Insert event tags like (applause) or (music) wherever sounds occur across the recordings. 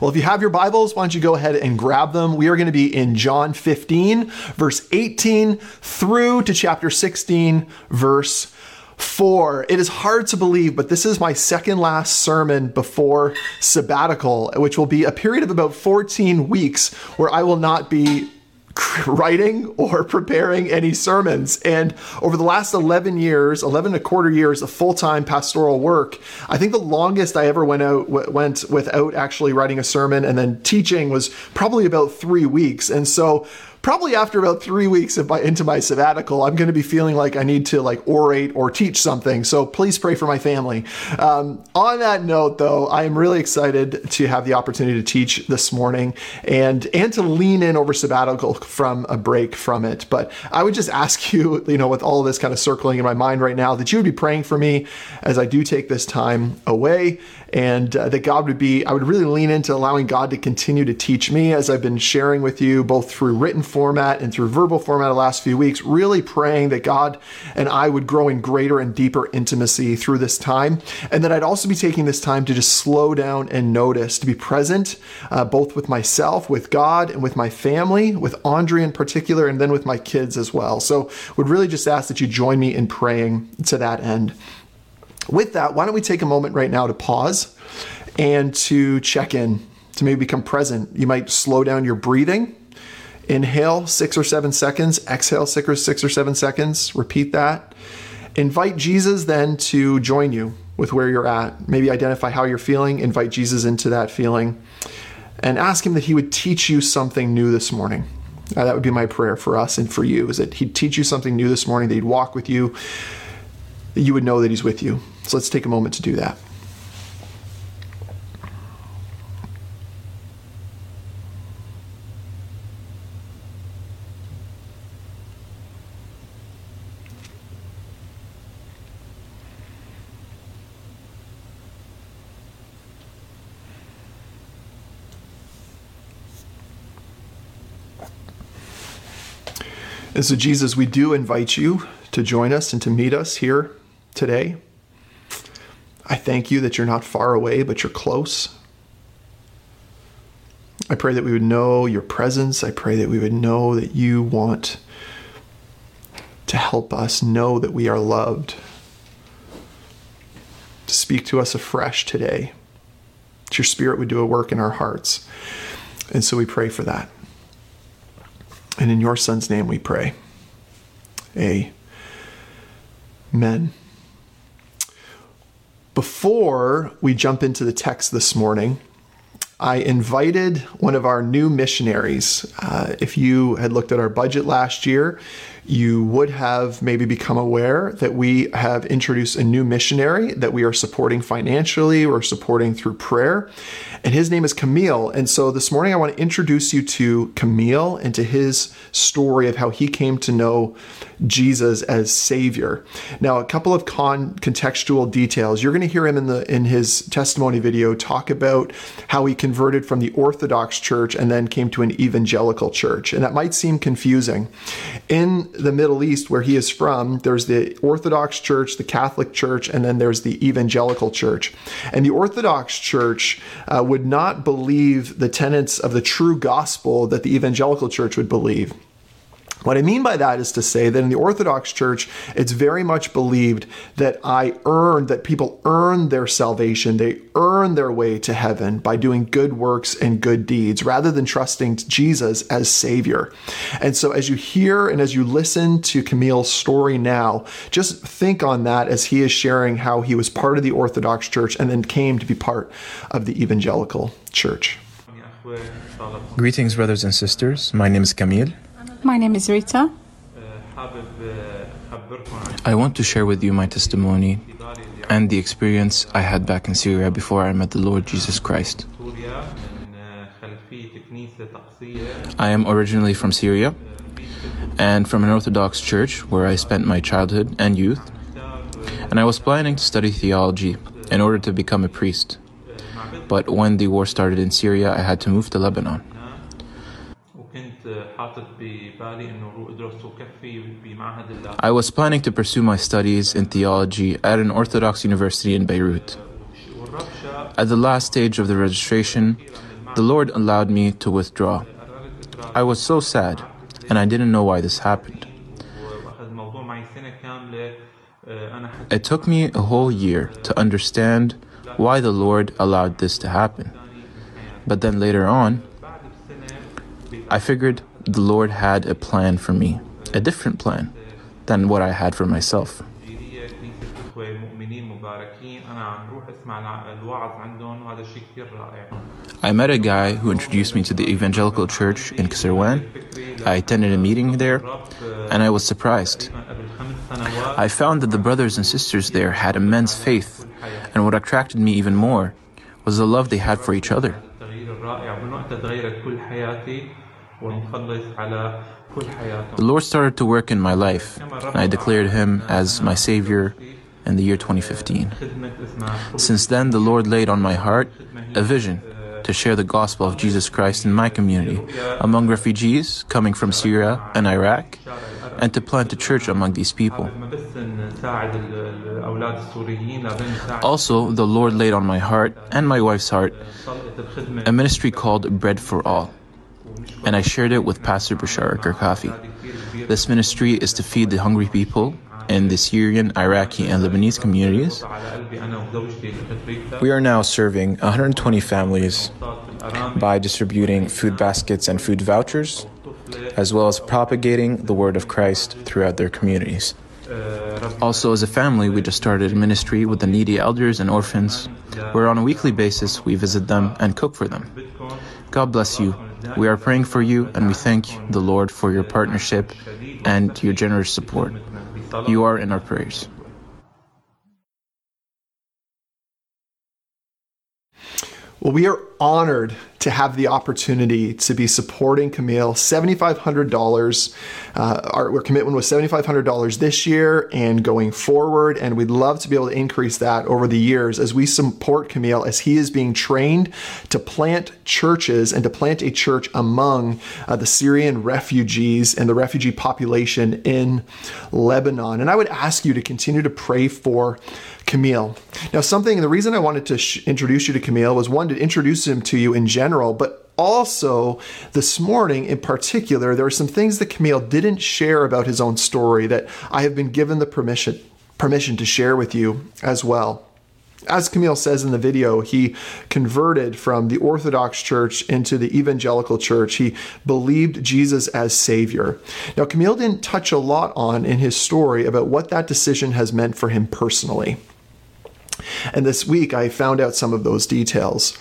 Well, if you have your Bibles, why don't you go ahead and grab them? We are going to be in John 15, verse 18 through to chapter 16, verse 4. It is hard to believe, but this is my second last sermon before sabbatical, which will be a period of about 14 weeks where I will not be (laughs) writing or preparing any sermons. And over the last 11 years, 11 and a quarter years of full time pastoral work, I think the longest I ever went out went without actually writing a sermon and then teaching was probably about three weeks. And so probably after about three weeks my, into my sabbatical, I'm going to be feeling like I need to like orate or teach something. So please pray for my family. Um, on that note, though, I am really excited to have the opportunity to teach this morning and and to lean in over sabbatical from a break from it. But I would just ask you, you know, with all of this kind of circling in my mind right now, that you would be praying for me as I do take this time away and uh, that God would be, I would really lean into allowing God to continue to teach me as I've been sharing with you, both through written format and through verbal format the last few weeks, really praying that God and I would grow in greater and deeper intimacy through this time. And that I'd also be taking this time to just slow down and notice, to be present, uh, both with myself, with God, and with my family, with Andre in particular, and then with my kids as well. So would really just ask that you join me in praying to that end. With that, why don't we take a moment right now to pause and to check in, to maybe become present. You might slow down your breathing. Inhale six or seven seconds, exhale six or six or seven seconds. Repeat that. Invite Jesus then to join you with where you're at. Maybe identify how you're feeling, invite Jesus into that feeling, and ask him that he would teach you something new this morning. Uh, that would be my prayer for us and for you is that he'd teach you something new this morning, that he'd walk with you, that you would know that he's with you. So let's take a moment to do that. And so, Jesus, we do invite you to join us and to meet us here today. I thank you that you're not far away, but you're close. I pray that we would know your presence. I pray that we would know that you want to help us know that we are loved. To speak to us afresh today. That your spirit would do a work in our hearts. And so we pray for that. And in your son's name we pray. Amen. Before we jump into the text this morning, I invited one of our new missionaries. Uh, if you had looked at our budget last year, you would have maybe become aware that we have introduced a new missionary that we are supporting financially or supporting through prayer. And his name is Camille. And so this morning I want to introduce you to Camille and to his story of how he came to know Jesus as Savior. Now, a couple of con- contextual details. You're going to hear him in the in his testimony video talk about how he converted from the Orthodox Church and then came to an evangelical church. And that might seem confusing. In the Middle East, where he is from, there's the Orthodox Church, the Catholic Church, and then there's the Evangelical Church. And the Orthodox Church uh, would not believe the tenets of the true gospel that the Evangelical Church would believe. What I mean by that is to say that in the Orthodox Church, it's very much believed that I earned, that people earn their salvation, they earn their way to heaven by doing good works and good deeds rather than trusting Jesus as Savior. And so as you hear and as you listen to Camille's story now, just think on that as he is sharing how he was part of the Orthodox Church and then came to be part of the Evangelical Church. Greetings, brothers and sisters. My name is Camille. My name is Rita. I want to share with you my testimony and the experience I had back in Syria before I met the Lord Jesus Christ. I am originally from Syria and from an Orthodox church where I spent my childhood and youth. And I was planning to study theology in order to become a priest. But when the war started in Syria, I had to move to Lebanon. I was planning to pursue my studies in theology at an Orthodox university in Beirut. At the last stage of the registration, the Lord allowed me to withdraw. I was so sad, and I didn't know why this happened. It took me a whole year to understand why the Lord allowed this to happen. But then later on, I figured the Lord had a plan for me, a different plan than what I had for myself. I met a guy who introduced me to the evangelical church in Kisirwan. I attended a meeting there and I was surprised. I found that the brothers and sisters there had immense faith, and what attracted me even more was the love they had for each other. The Lord started to work in my life, I declared Him as my Savior in the year 2015. Since then, the Lord laid on my heart a vision to share the gospel of Jesus Christ in my community among refugees coming from Syria and Iraq and to plant a church among these people. Also, the Lord laid on my heart and my wife's heart a ministry called Bread for All, and I shared it with Pastor Bashar Karkafi. This ministry is to feed the hungry people in the Syrian, Iraqi, and Lebanese communities. We are now serving 120 families by distributing food baskets and food vouchers, as well as propagating the word of Christ throughout their communities. Also, as a family, we just started a ministry with the needy elders and orphans, where on a weekly basis we visit them and cook for them. God bless you. We are praying for you, and we thank the Lord for your partnership and your generous support. You are in our prayers. Well, we are honored to have the opportunity to be supporting Camille. $7,500. Uh, our, our, commitment was $7,500 this year and going forward. And we'd love to be able to increase that over the years as we support Camille as he is being trained to plant churches and to plant a church among uh, the Syrian refugees and the refugee population in Lebanon. And I would ask you to continue to pray for Camille. Now, something, the reason I wanted to sh- introduce you to Camille was one, to introduce him to you in general, but also this morning in particular, there are some things that Camille didn't share about his own story that I have been given the permission permission to share with you as well. As Camille says in the video, he converted from the Orthodox Church into the Evangelical Church. He believed Jesus as Savior. Now, Camille didn't touch a lot on in his story about what that decision has meant for him personally. And this week I found out some of those details.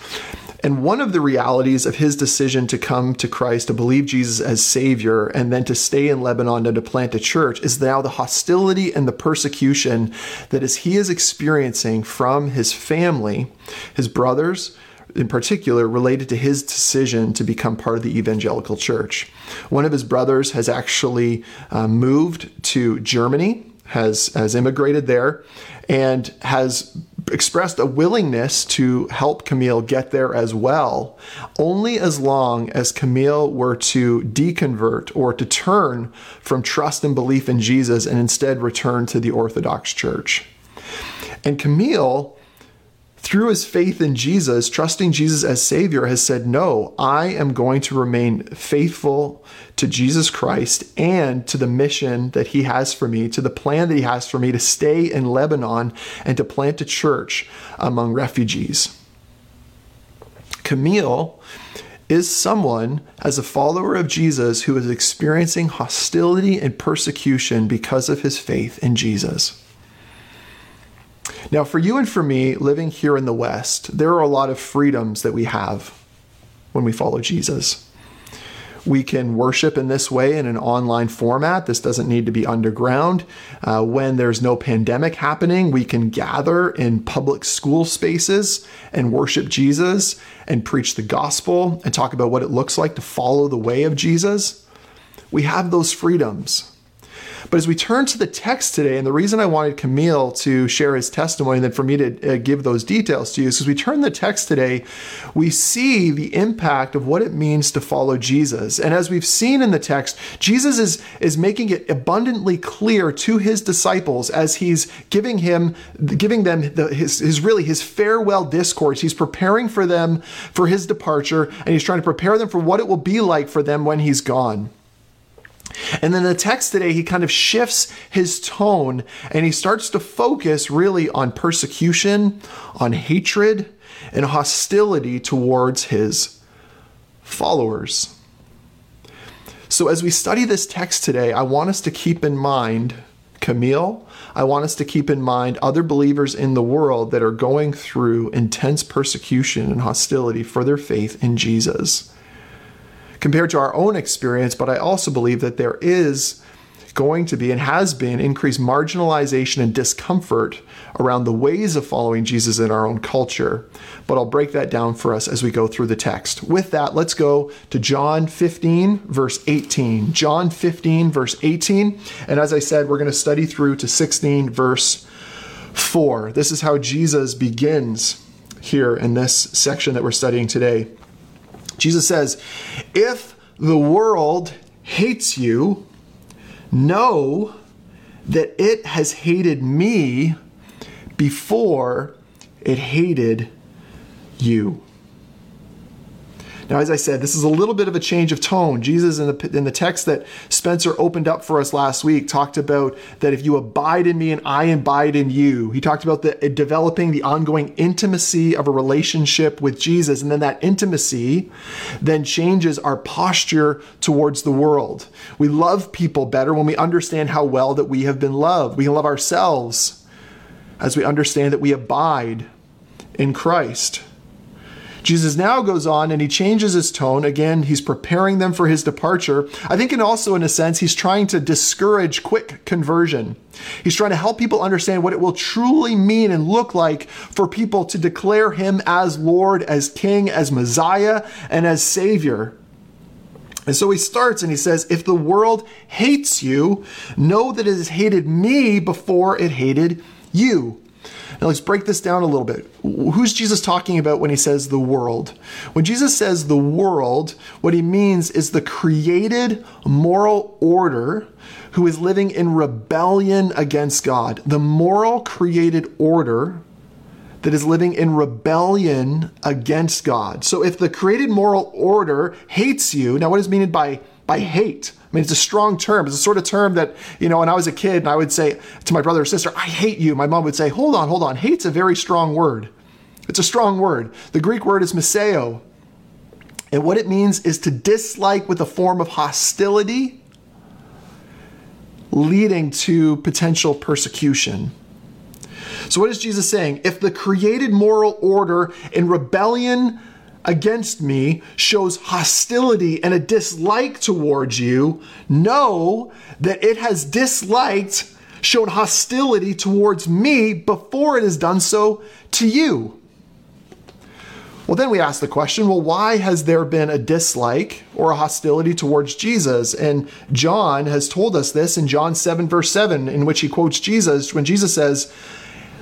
And one of the realities of his decision to come to Christ, to believe Jesus as Savior, and then to stay in Lebanon and to plant a church is now the hostility and the persecution that is he is experiencing from his family, his brothers, in particular, related to his decision to become part of the evangelical church. One of his brothers has actually uh, moved to Germany, has, has immigrated there, and has expressed a willingness to help Camille get there as well, only as long as Camille were to deconvert or to turn from trust and belief in Jesus and instead return to the Orthodox Church. And Camille through his faith in Jesus, trusting Jesus as Savior, has said, No, I am going to remain faithful to Jesus Christ and to the mission that He has for me, to the plan that He has for me to stay in Lebanon and to plant a church among refugees. Camille is someone, as a follower of Jesus, who is experiencing hostility and persecution because of his faith in Jesus. Now, for you and for me, living here in the West, there are a lot of freedoms that we have when we follow Jesus. We can worship in this way in an online format. This doesn't need to be underground. Uh, when there's no pandemic happening, we can gather in public school spaces and worship Jesus and preach the gospel and talk about what it looks like to follow the way of Jesus. We have those freedoms. But as we turn to the text today, and the reason I wanted Camille to share his testimony and then for me to uh, give those details to you is because we turn the text today, we see the impact of what it means to follow Jesus. And as we've seen in the text, Jesus is, is making it abundantly clear to his disciples as he's giving him giving them the, his, his really his farewell discourse. He's preparing for them for his departure, and he's trying to prepare them for what it will be like for them when he's gone. And then the text today, he kind of shifts his tone and he starts to focus really on persecution, on hatred, and hostility towards his followers. So, as we study this text today, I want us to keep in mind Camille. I want us to keep in mind other believers in the world that are going through intense persecution and hostility for their faith in Jesus compared to our own experience, but I also believe that there is going to be and has been increased marginalization and discomfort around the ways of following Jesus in our own culture. But I'll break that down for us as we go through the text. With that, let's go to John 15, verse 18. John 15, verse 18. And as I said, we're going to study through to 16, verse 4. This is how Jesus begins here in this section that we're studying today. Jesus says, If the world hates you, know that it has hated me before it hated you. Now, as I said, this is a little bit of a change of tone. Jesus, in the, in the text that Spencer opened up for us last week, talked about that if you abide in me and I abide in you, he talked about the developing the ongoing intimacy of a relationship with Jesus. And then that intimacy then changes our posture towards the world. We love people better when we understand how well that we have been loved. We can love ourselves as we understand that we abide in Christ. Jesus now goes on and he changes his tone. Again, he's preparing them for his departure. I think, and also in a sense, he's trying to discourage quick conversion. He's trying to help people understand what it will truly mean and look like for people to declare him as Lord, as King, as Messiah, and as Savior. And so he starts and he says, If the world hates you, know that it has hated me before it hated you. Now let's break this down a little bit. Who's Jesus talking about when he says the world? When Jesus says the world, what he means is the created moral order who is living in rebellion against God. The moral created order that is living in rebellion against God. So if the created moral order hates you, now what is meant by by hate? I mean, it's a strong term. It's a sort of term that, you know, when I was a kid and I would say to my brother or sister, I hate you, my mom would say, hold on, hold on. Hate's a very strong word. It's a strong word. The Greek word is miseo. And what it means is to dislike with a form of hostility leading to potential persecution. So, what is Jesus saying? If the created moral order in rebellion against me shows hostility and a dislike towards you, know that it has disliked, shown hostility towards me before it has done so to you. Well, then we ask the question well, why has there been a dislike or a hostility towards Jesus? And John has told us this in John 7, verse 7, in which he quotes Jesus when Jesus says,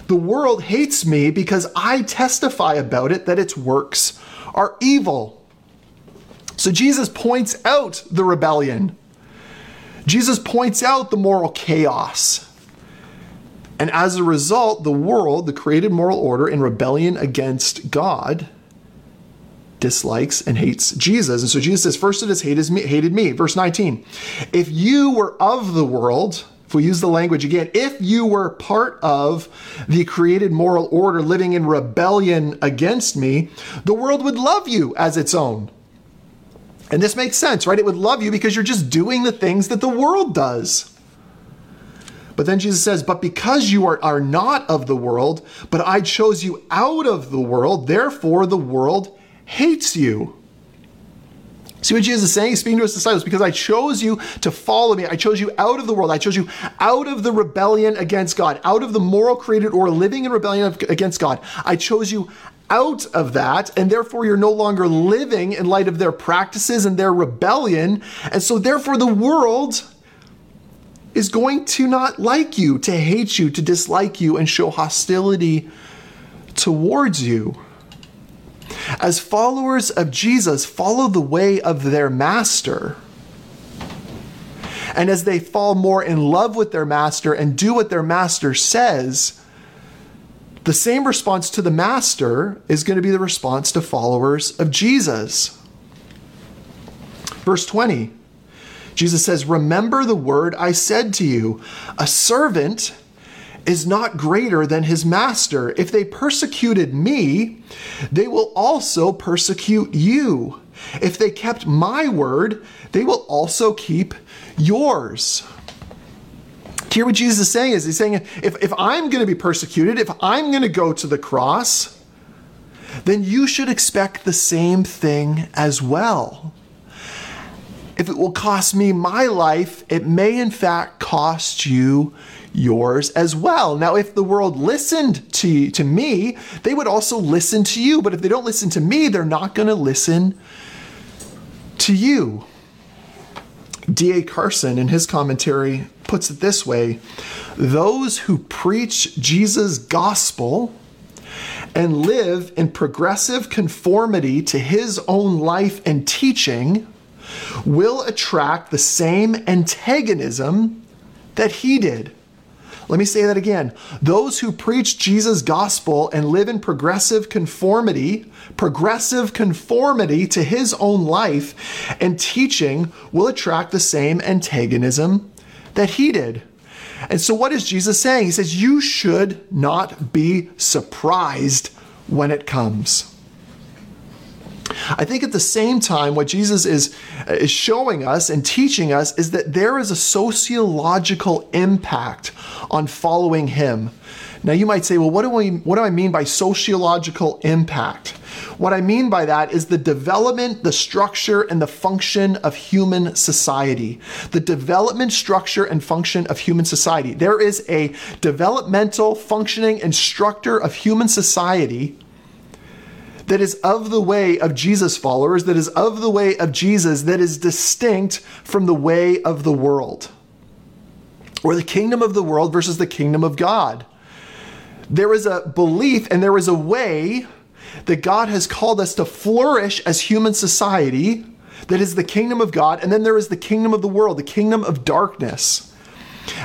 The world hates me because I testify about it that its works are evil. So Jesus points out the rebellion. Jesus points out the moral chaos. And as a result, the world, the created moral order in rebellion against God, dislikes and hates Jesus. And so Jesus says, First it has hated me, hated me. Verse 19. If you were of the world, we use the language again, if you were part of the created moral order living in rebellion against me, the world would love you as its own. And this makes sense, right? It would love you because you're just doing the things that the world does. But then Jesus says, But because you are, are not of the world, but I chose you out of the world, therefore the world hates you. See what Jesus is saying? Speaking to his disciples because I chose you to follow me. I chose you out of the world. I chose you out of the rebellion against God, out of the moral created or living in rebellion against God. I chose you out of that, and therefore you're no longer living in light of their practices and their rebellion. And so, therefore, the world is going to not like you, to hate you, to dislike you, and show hostility towards you. As followers of Jesus, follow the way of their master. And as they fall more in love with their master and do what their master says, the same response to the master is going to be the response to followers of Jesus. Verse 20 Jesus says, Remember the word I said to you a servant is not greater than his master. If they persecuted me, they will also persecute you. If they kept my word, they will also keep yours. Hear what Jesus is saying is he's saying, if, if I'm going to be persecuted, if I'm going to go to the cross, then you should expect the same thing as well. If it will cost me my life, it may in fact cost you yours as well. Now, if the world listened to, to me, they would also listen to you. But if they don't listen to me, they're not going to listen to you. D.A. Carson, in his commentary, puts it this way Those who preach Jesus' gospel and live in progressive conformity to his own life and teaching will attract the same antagonism that he did. Let me say that again. Those who preach Jesus' gospel and live in progressive conformity, progressive conformity to his own life and teaching will attract the same antagonism that he did. And so, what is Jesus saying? He says, You should not be surprised when it comes. I think at the same time, what Jesus is, uh, is showing us and teaching us is that there is a sociological impact on following him. Now, you might say, well, what do, we, what do I mean by sociological impact? What I mean by that is the development, the structure, and the function of human society. The development, structure, and function of human society. There is a developmental, functioning, and structure of human society that is of the way of Jesus followers, that is of the way of Jesus, that is distinct from the way of the world. Or the kingdom of the world versus the kingdom of God. There is a belief and there is a way that God has called us to flourish as human society that is the kingdom of God, and then there is the kingdom of the world, the kingdom of darkness.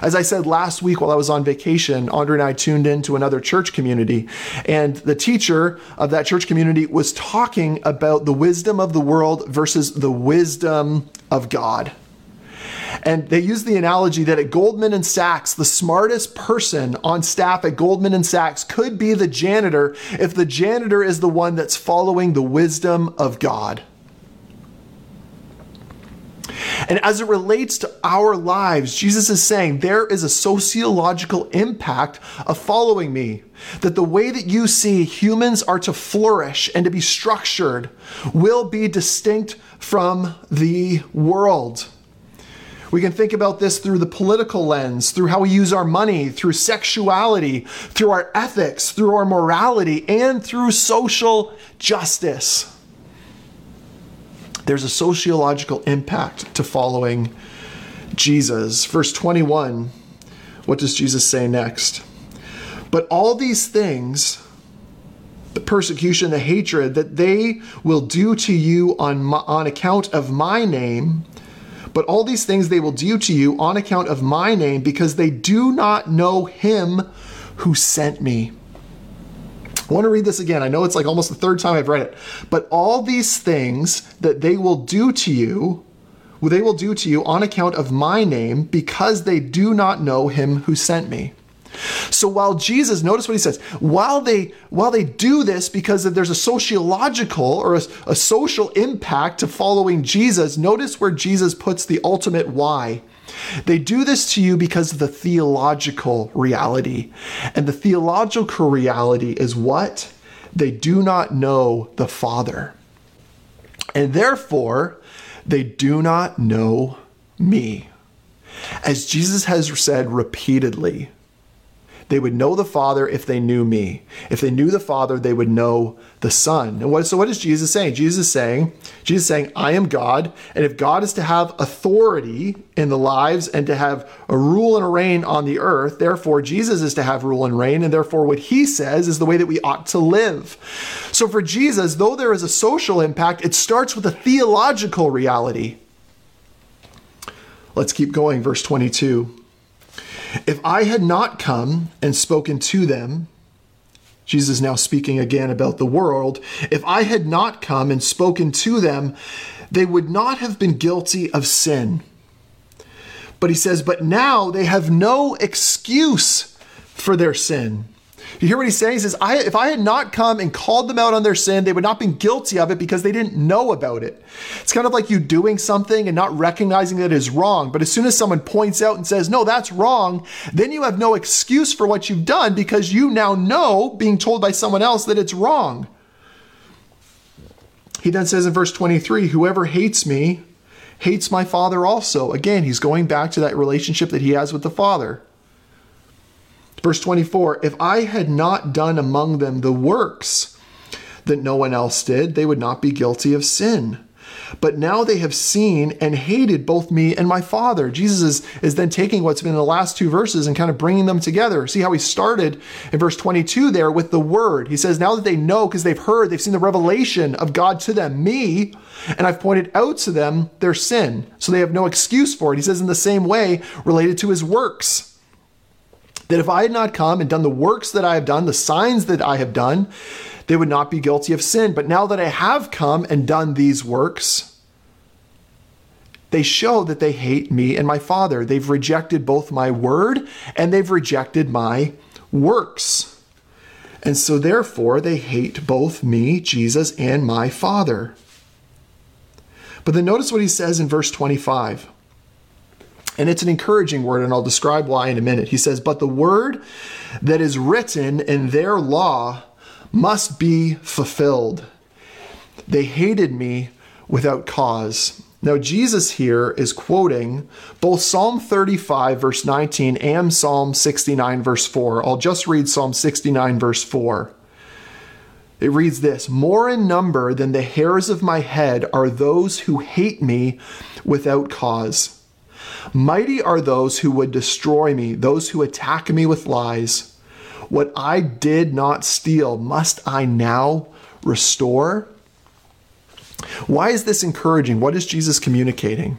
As I said last week while I was on vacation, Andre and I tuned into another church community, and the teacher of that church community was talking about the wisdom of the world versus the wisdom of God. And they used the analogy that at Goldman and Sachs, the smartest person on staff at Goldman and Sachs could be the janitor if the janitor is the one that's following the wisdom of God. And as it relates to our lives, Jesus is saying there is a sociological impact of following me. That the way that you see humans are to flourish and to be structured will be distinct from the world. We can think about this through the political lens, through how we use our money, through sexuality, through our ethics, through our morality, and through social justice there's a sociological impact to following Jesus. Verse 21, what does Jesus say next? But all these things, the persecution, the hatred that they will do to you on, my, on account of my name, but all these things they will do to you on account of my name because they do not know him who sent me. I want to read this again. I know it's like almost the third time I've read it. But all these things that they will do to you, they will do to you on account of my name, because they do not know him who sent me. So while Jesus, notice what he says, while they while they do this because there's a sociological or a, a social impact to following Jesus, notice where Jesus puts the ultimate why. They do this to you because of the theological reality. And the theological reality is what? They do not know the Father. And therefore, they do not know me. As Jesus has said repeatedly, they would know the Father if they knew me. If they knew the Father, they would know the Son. And what, so what is Jesus saying? Jesus is saying, Jesus is saying, I am God, and if God is to have authority in the lives and to have a rule and a reign on the earth, therefore Jesus is to have rule and reign, and therefore what he says is the way that we ought to live. So for Jesus, though there is a social impact, it starts with a theological reality. Let's keep going, verse 22. If I had not come and spoken to them, Jesus is now speaking again about the world. If I had not come and spoken to them, they would not have been guilty of sin. But he says, But now they have no excuse for their sin. You hear what he's saying? He says, I, if I had not come and called them out on their sin, they would not been guilty of it because they didn't know about it. It's kind of like you doing something and not recognizing that it is wrong. But as soon as someone points out and says, no, that's wrong, then you have no excuse for what you've done because you now know, being told by someone else, that it's wrong. He then says in verse 23, whoever hates me hates my father also. Again, he's going back to that relationship that he has with the father. Verse 24 If I had not done among them the works that no one else did, they would not be guilty of sin. But now they have seen and hated both me and my Father. Jesus is, is then taking what's been in the last two verses and kind of bringing them together. See how he started in verse 22 there with the word. He says, Now that they know, because they've heard, they've seen the revelation of God to them, me, and I've pointed out to them their sin. So they have no excuse for it. He says, in the same way, related to his works that if I had not come and done the works that I have done, the signs that I have done, they would not be guilty of sin. But now that I have come and done these works, they show that they hate me and my Father. They've rejected both my word and they've rejected my works. And so, therefore, they hate both me, Jesus, and my Father. But then notice what he says in verse 25. And it's an encouraging word, and I'll describe why in a minute. He says, But the word that is written in their law must be fulfilled. They hated me without cause. Now, Jesus here is quoting both Psalm 35, verse 19, and Psalm 69, verse 4. I'll just read Psalm 69, verse 4. It reads this More in number than the hairs of my head are those who hate me without cause. Mighty are those who would destroy me, those who attack me with lies. What I did not steal, must I now restore? Why is this encouraging? What is Jesus communicating?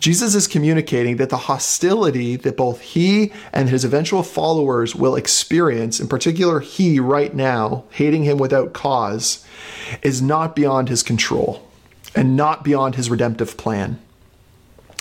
Jesus is communicating that the hostility that both he and his eventual followers will experience, in particular, he right now, hating him without cause, is not beyond his control and not beyond his redemptive plan.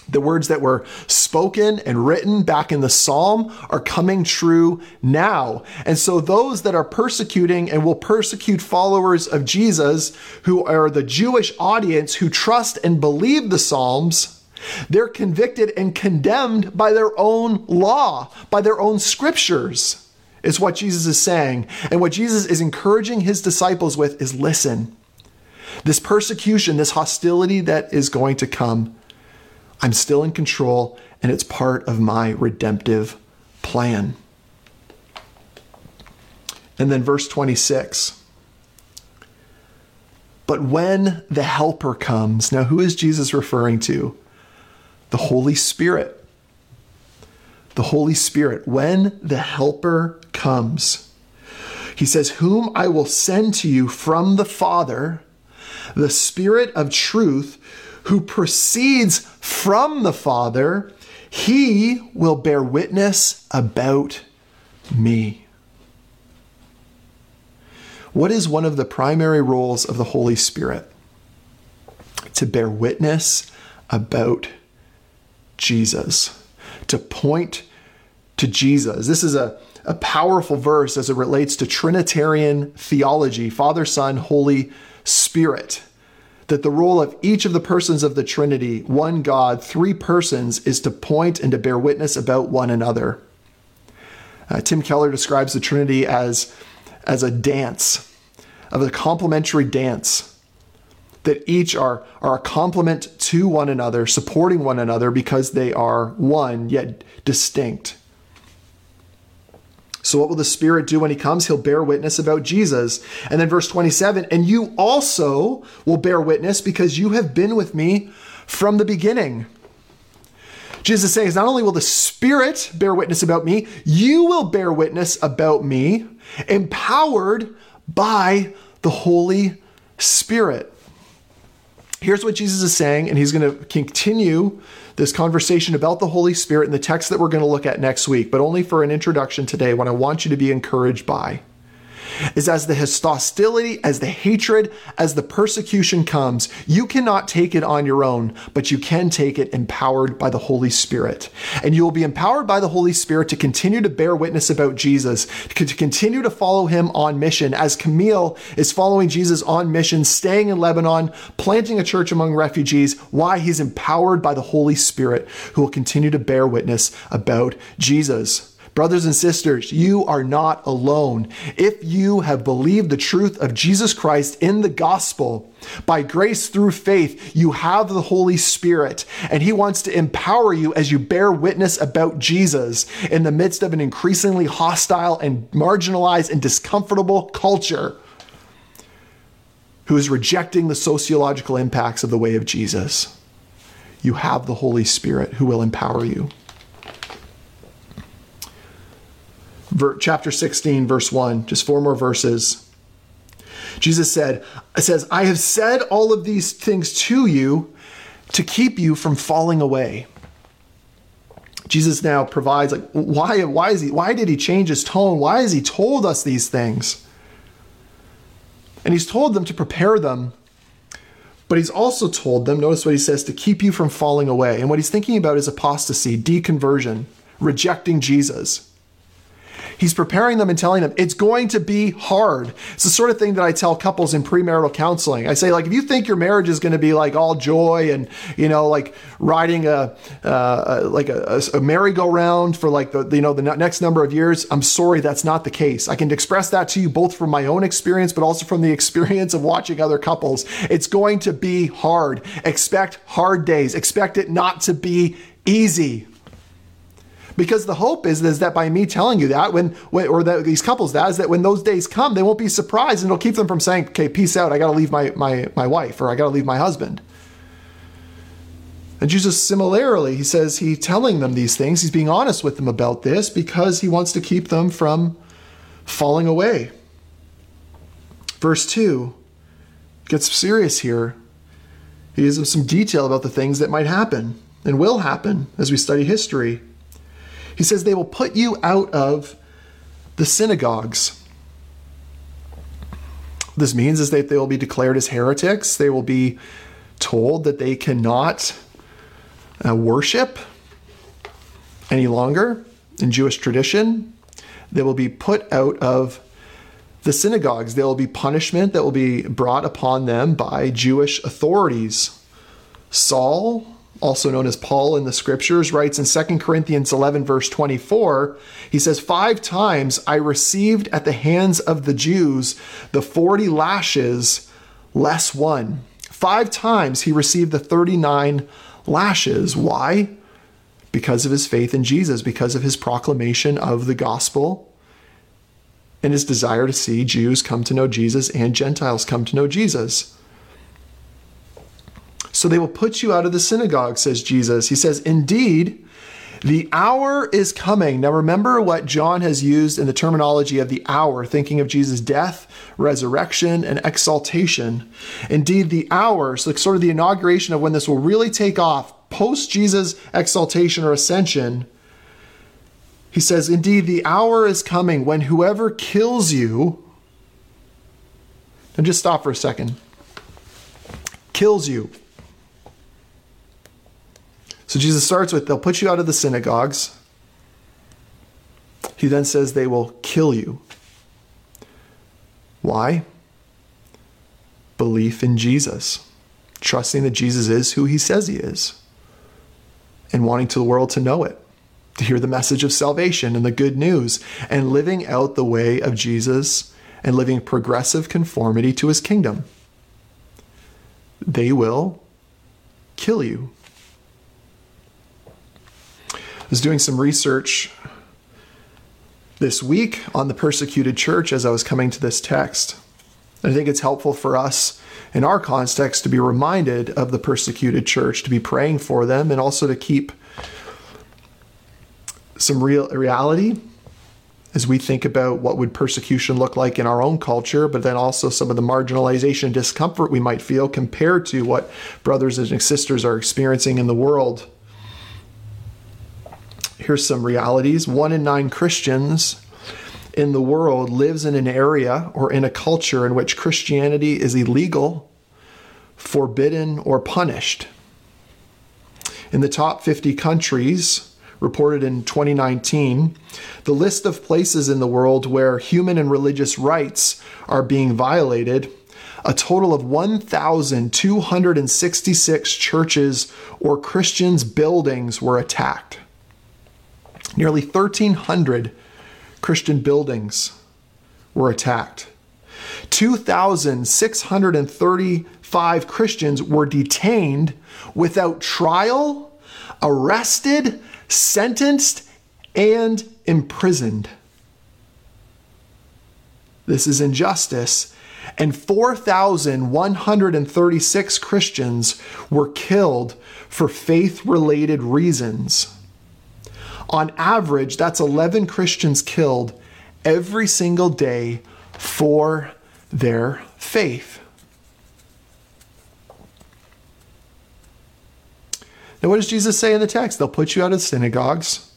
The words that were spoken and written back in the psalm are coming true now. And so, those that are persecuting and will persecute followers of Jesus, who are the Jewish audience who trust and believe the psalms, they're convicted and condemned by their own law, by their own scriptures, is what Jesus is saying. And what Jesus is encouraging his disciples with is listen, this persecution, this hostility that is going to come I'm still in control, and it's part of my redemptive plan. And then verse 26. But when the Helper comes, now who is Jesus referring to? The Holy Spirit. The Holy Spirit. When the Helper comes, he says, Whom I will send to you from the Father, the Spirit of truth who proceeds from the Father, he will bear witness about me. What is one of the primary roles of the Holy Spirit? To bear witness about Jesus, to point to Jesus. This is a, a powerful verse as it relates to Trinitarian theology Father, Son, Holy Spirit that the role of each of the persons of the Trinity, one God, three persons, is to point and to bear witness about one another. Uh, Tim Keller describes the Trinity as, as a dance, of a complementary dance, that each are, are a complement to one another, supporting one another because they are one yet distinct. So, what will the Spirit do when He comes? He'll bear witness about Jesus. And then, verse 27 and you also will bear witness because you have been with me from the beginning. Jesus saying, not only will the Spirit bear witness about me, you will bear witness about me, empowered by the Holy Spirit. Here's what Jesus is saying, and he's going to continue this conversation about the Holy Spirit and the text that we're going to look at next week, but only for an introduction today, what I want you to be encouraged by is as the hostility, as the hatred, as the persecution comes, you cannot take it on your own, but you can take it empowered by the Holy Spirit. And you will be empowered by the Holy Spirit to continue to bear witness about Jesus, to continue to follow him on mission, as Camille is following Jesus on mission, staying in Lebanon, planting a church among refugees. Why? He's empowered by the Holy Spirit who will continue to bear witness about Jesus. Brothers and sisters, you are not alone. If you have believed the truth of Jesus Christ in the gospel, by grace through faith, you have the Holy Spirit, and He wants to empower you as you bear witness about Jesus in the midst of an increasingly hostile and marginalized and discomfortable culture who is rejecting the sociological impacts of the way of Jesus. You have the Holy Spirit who will empower you. Chapter 16, verse 1, just four more verses. Jesus said, says, I have said all of these things to you to keep you from falling away. Jesus now provides like why why is he why did he change his tone? Why has he told us these things? And he's told them to prepare them. But he's also told them, notice what he says, to keep you from falling away. And what he's thinking about is apostasy, deconversion, rejecting Jesus. He's preparing them and telling them it's going to be hard. It's the sort of thing that I tell couples in premarital counseling. I say, like, if you think your marriage is going to be like all joy and, you know, like riding a, uh, like a, a merry-go-round for like the, you know, the next number of years, I'm sorry, that's not the case. I can express that to you both from my own experience, but also from the (laughs) experience of watching other couples. It's going to be hard. Expect hard days. Expect it not to be easy. Because the hope is, is that by me telling you that, when, or that these couples that is that when those days come, they won't be surprised and it'll keep them from saying, okay, peace out, I gotta leave my my my wife or I gotta leave my husband. And Jesus similarly, he says he telling them these things, he's being honest with them about this because he wants to keep them from falling away. Verse 2 gets serious here. He gives some detail about the things that might happen and will happen as we study history. He says they will put you out of the synagogues. What this means is that they will be declared as heretics. They will be told that they cannot uh, worship any longer in Jewish tradition. They will be put out of the synagogues. There will be punishment that will be brought upon them by Jewish authorities. Saul also known as Paul in the scriptures, writes in 2 Corinthians 11, verse 24, he says, Five times I received at the hands of the Jews the 40 lashes less one. Five times he received the 39 lashes. Why? Because of his faith in Jesus, because of his proclamation of the gospel and his desire to see Jews come to know Jesus and Gentiles come to know Jesus. So they will put you out of the synagogue, says Jesus. He says, Indeed, the hour is coming. Now, remember what John has used in the terminology of the hour, thinking of Jesus' death, resurrection, and exaltation. Indeed, the hour, so sort of the inauguration of when this will really take off, post Jesus' exaltation or ascension. He says, Indeed, the hour is coming when whoever kills you, and just stop for a second, kills you so Jesus starts with, they'll put you out of the synagogues. He then says they will kill you. Why? Belief in Jesus, trusting that Jesus is who he says he is, and wanting to the world to know it, to hear the message of salvation and the good news, and living out the way of Jesus and living progressive conformity to his kingdom. They will kill you was doing some research this week on the persecuted church as I was coming to this text. I think it's helpful for us in our context to be reminded of the persecuted church, to be praying for them, and also to keep some real reality as we think about what would persecution look like in our own culture, but then also some of the marginalization and discomfort we might feel compared to what brothers and sisters are experiencing in the world. Here's some realities. One in nine Christians in the world lives in an area or in a culture in which Christianity is illegal, forbidden, or punished. In the top 50 countries, reported in 2019, the list of places in the world where human and religious rights are being violated, a total of 1,266 churches or Christians' buildings were attacked. Nearly 1,300 Christian buildings were attacked. 2,635 Christians were detained without trial, arrested, sentenced and imprisoned. This is injustice. And 4,136 Christians were killed for faith related reasons. On average, that's 11 Christians killed every single day for their faith. Now, what does Jesus say in the text? They'll put you out of synagogues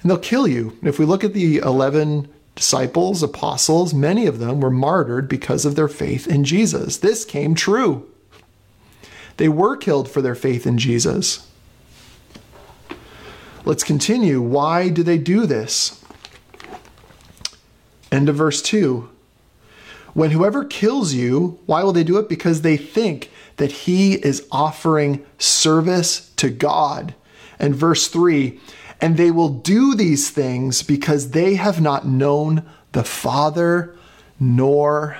and they'll kill you. And if we look at the 11 disciples, apostles, many of them were martyred because of their faith in Jesus. This came true. They were killed for their faith in Jesus. Let's continue. Why do they do this? End of verse 2. When whoever kills you, why will they do it? Because they think that he is offering service to God. And verse 3 and they will do these things because they have not known the Father nor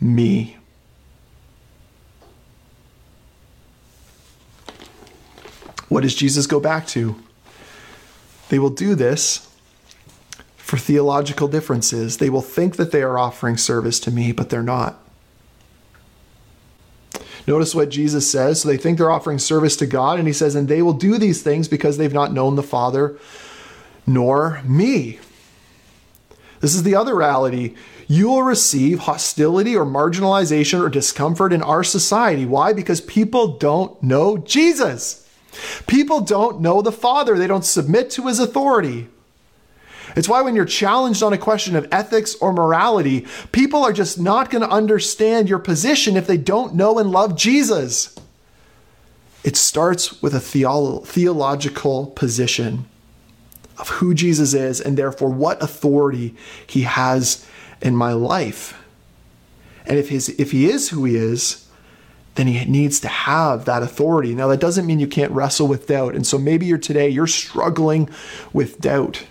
me. What does Jesus go back to? They will do this for theological differences. They will think that they are offering service to me, but they're not. Notice what Jesus says. So they think they're offering service to God, and he says, and they will do these things because they've not known the Father nor me. This is the other reality. You will receive hostility or marginalization or discomfort in our society. Why? Because people don't know Jesus. People don't know the Father. They don't submit to his authority. It's why when you're challenged on a question of ethics or morality, people are just not going to understand your position if they don't know and love Jesus. It starts with a theolo- theological position of who Jesus is and therefore what authority he has in my life. And if, his, if he is who he is, then he needs to have that authority. Now, that doesn't mean you can't wrestle with doubt. And so maybe you're today, you're struggling with doubt.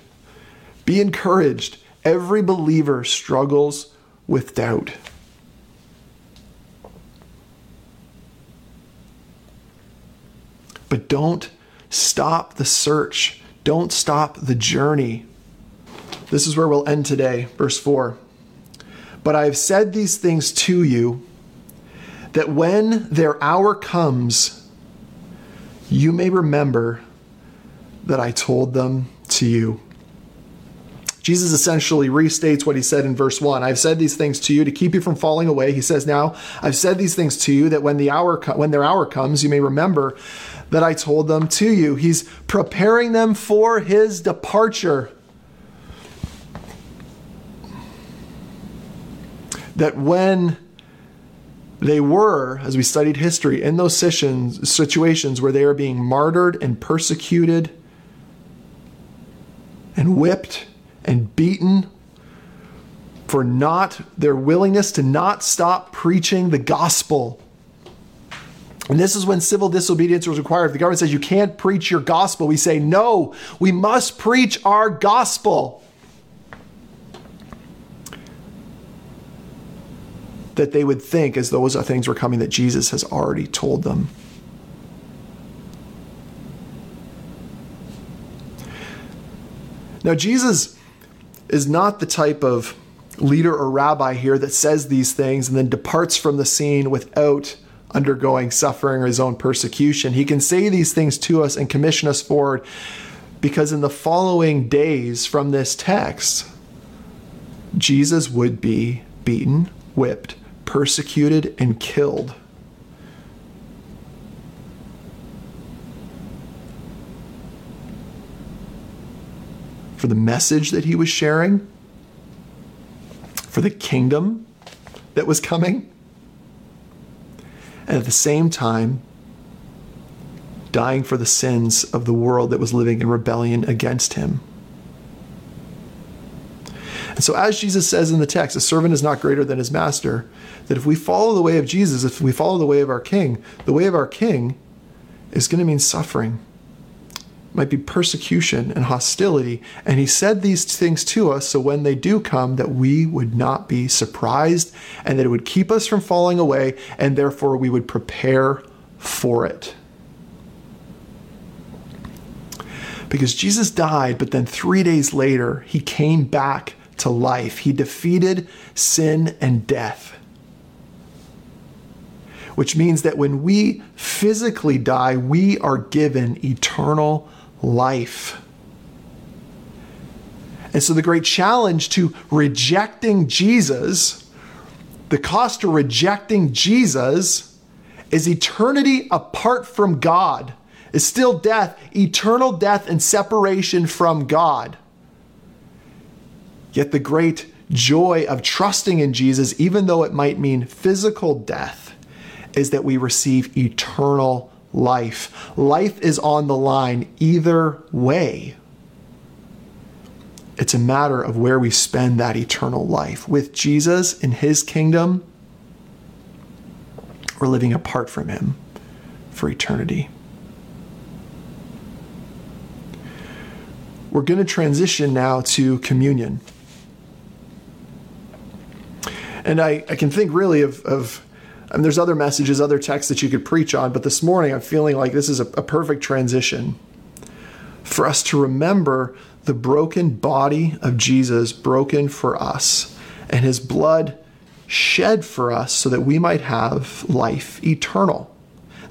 Be encouraged. Every believer struggles with doubt. But don't stop the search. Don't stop the journey. This is where we'll end today. Verse 4. But I have said these things to you that when their hour comes, you may remember that I told them to you. Jesus essentially restates what he said in verse 1. I've said these things to you to keep you from falling away. He says now, I've said these things to you that when the hour when their hour comes, you may remember that I told them to you. He's preparing them for his departure. That when they were, as we studied history, in those situations where they are being martyred and persecuted and whipped and beaten for not their willingness to not stop preaching the gospel. And this is when civil disobedience was required. If the government says you can't preach your gospel, we say, no, we must preach our gospel. That they would think as those things were coming that Jesus has already told them. Now, Jesus is not the type of leader or rabbi here that says these things and then departs from the scene without undergoing suffering or his own persecution. He can say these things to us and commission us forward because in the following days from this text, Jesus would be beaten, whipped, persecuted, and killed. For the message that he was sharing, for the kingdom that was coming, and at the same time, dying for the sins of the world that was living in rebellion against him. And so, as Jesus says in the text, a servant is not greater than his master, that if we follow the way of Jesus, if we follow the way of our king, the way of our king is going to mean suffering. It might be persecution and hostility. And he said these things to us so when they do come, that we would not be surprised and that it would keep us from falling away, and therefore we would prepare for it. Because Jesus died, but then three days later, he came back to life. He defeated sin and death. Which means that when we physically die, we are given eternal life. And so, the great challenge to rejecting Jesus, the cost to rejecting Jesus, is eternity apart from God, is still death, eternal death and separation from God. Yet the great joy of trusting in Jesus, even though it might mean physical death, is that we receive eternal life. Life is on the line either way. It's a matter of where we spend that eternal life. With Jesus in his kingdom, we're living apart from him for eternity. We're going to transition now to communion. And I, I can think really of, of there's other messages, other texts that you could preach on, but this morning I'm feeling like this is a, a perfect transition for us to remember the broken body of Jesus broken for us and his blood shed for us so that we might have life eternal.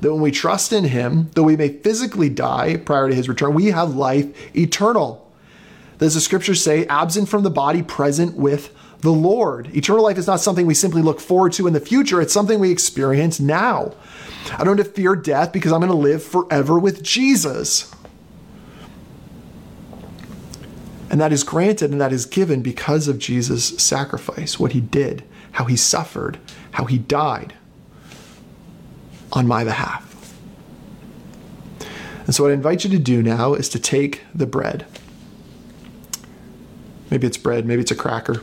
That when we trust in him, though we may physically die prior to his return, we have life eternal. Does the scriptures say, absent from the body, present with the Lord. Eternal life is not something we simply look forward to in the future, it's something we experience now. I don't have to fear death because I'm going to live forever with Jesus. And that is granted and that is given because of Jesus' sacrifice, what he did, how he suffered, how he died on my behalf. And so, what I invite you to do now is to take the bread. Maybe it's bread, maybe it's a cracker.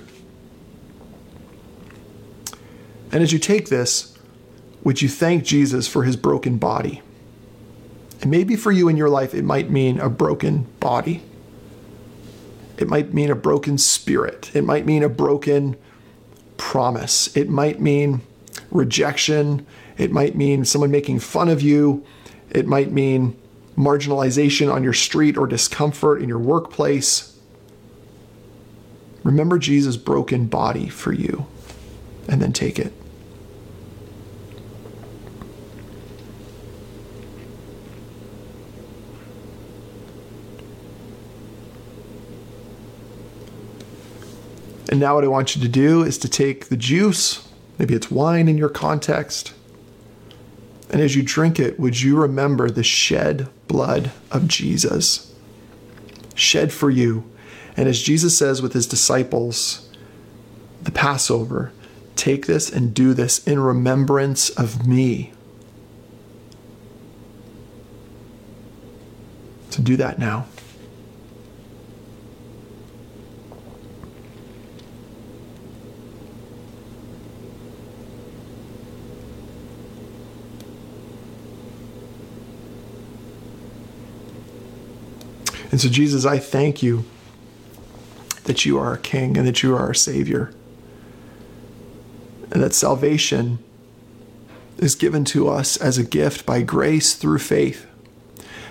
And as you take this, would you thank Jesus for his broken body? And maybe for you in your life, it might mean a broken body. It might mean a broken spirit. It might mean a broken promise. It might mean rejection. It might mean someone making fun of you. It might mean marginalization on your street or discomfort in your workplace. Remember Jesus' broken body for you and then take it. And now, what I want you to do is to take the juice, maybe it's wine in your context, and as you drink it, would you remember the shed blood of Jesus? Shed for you. And as Jesus says with his disciples, the Passover, take this and do this in remembrance of me. To do that now. And so, Jesus, I thank you that you are a King and that you are a Savior. And that salvation is given to us as a gift by grace through faith.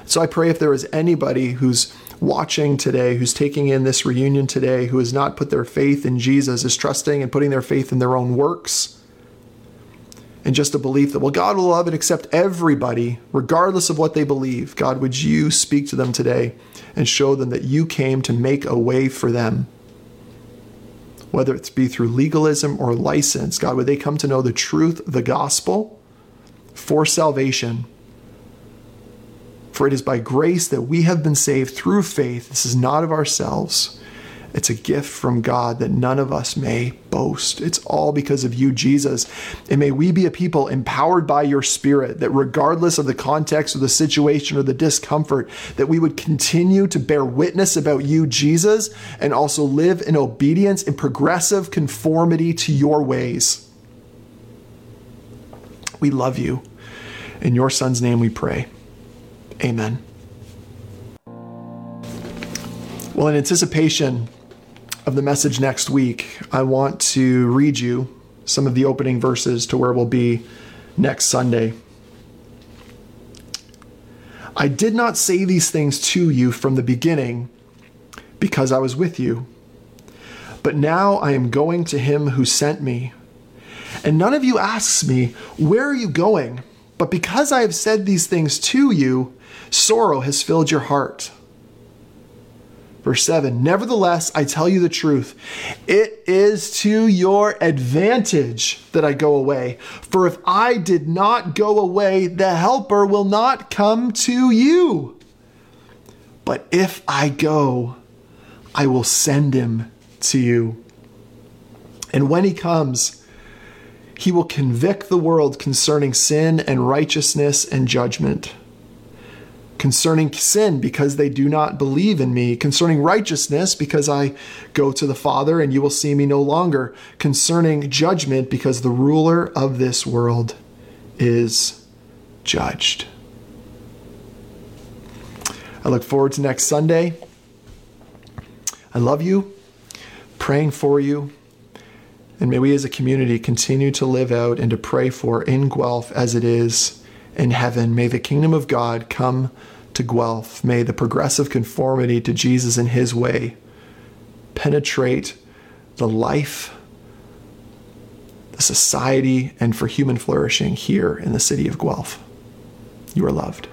So I pray if there is anybody who's watching today, who's taking in this reunion today, who has not put their faith in Jesus, is trusting and putting their faith in their own works, and just a belief that, well, God will love and accept everybody, regardless of what they believe. God, would you speak to them today and show them that you came to make a way for them? Whether it's be through legalism or license, God, would they come to know the truth, the gospel, for salvation? For it is by grace that we have been saved through faith. This is not of ourselves. It's a gift from God that none of us may boast. It's all because of you, Jesus. And may we be a people empowered by your Spirit that, regardless of the context or the situation or the discomfort, that we would continue to bear witness about you, Jesus, and also live in obedience and progressive conformity to your ways. We love you. In your Son's name we pray. Amen. Well, in anticipation of the message next week, I want to read you some of the opening verses to where we'll be next Sunday. I did not say these things to you from the beginning because I was with you. But now I am going to him who sent me. And none of you asks me, Where are you going? But because I have said these things to you, sorrow has filled your heart. Verse 7 Nevertheless, I tell you the truth. It is to your advantage that I go away. For if I did not go away, the Helper will not come to you. But if I go, I will send him to you. And when he comes, he will convict the world concerning sin and righteousness and judgment concerning sin because they do not believe in me, concerning righteousness because I go to the Father and you will see me no longer, concerning judgment because the ruler of this world is judged. I look forward to next Sunday. I love you, praying for you. And may we as a community continue to live out and to pray for in Guelph as it is in heaven. May the kingdom of God come to Guelph. May the progressive conformity to Jesus and his way penetrate the life, the society, and for human flourishing here in the city of Guelph. You are loved.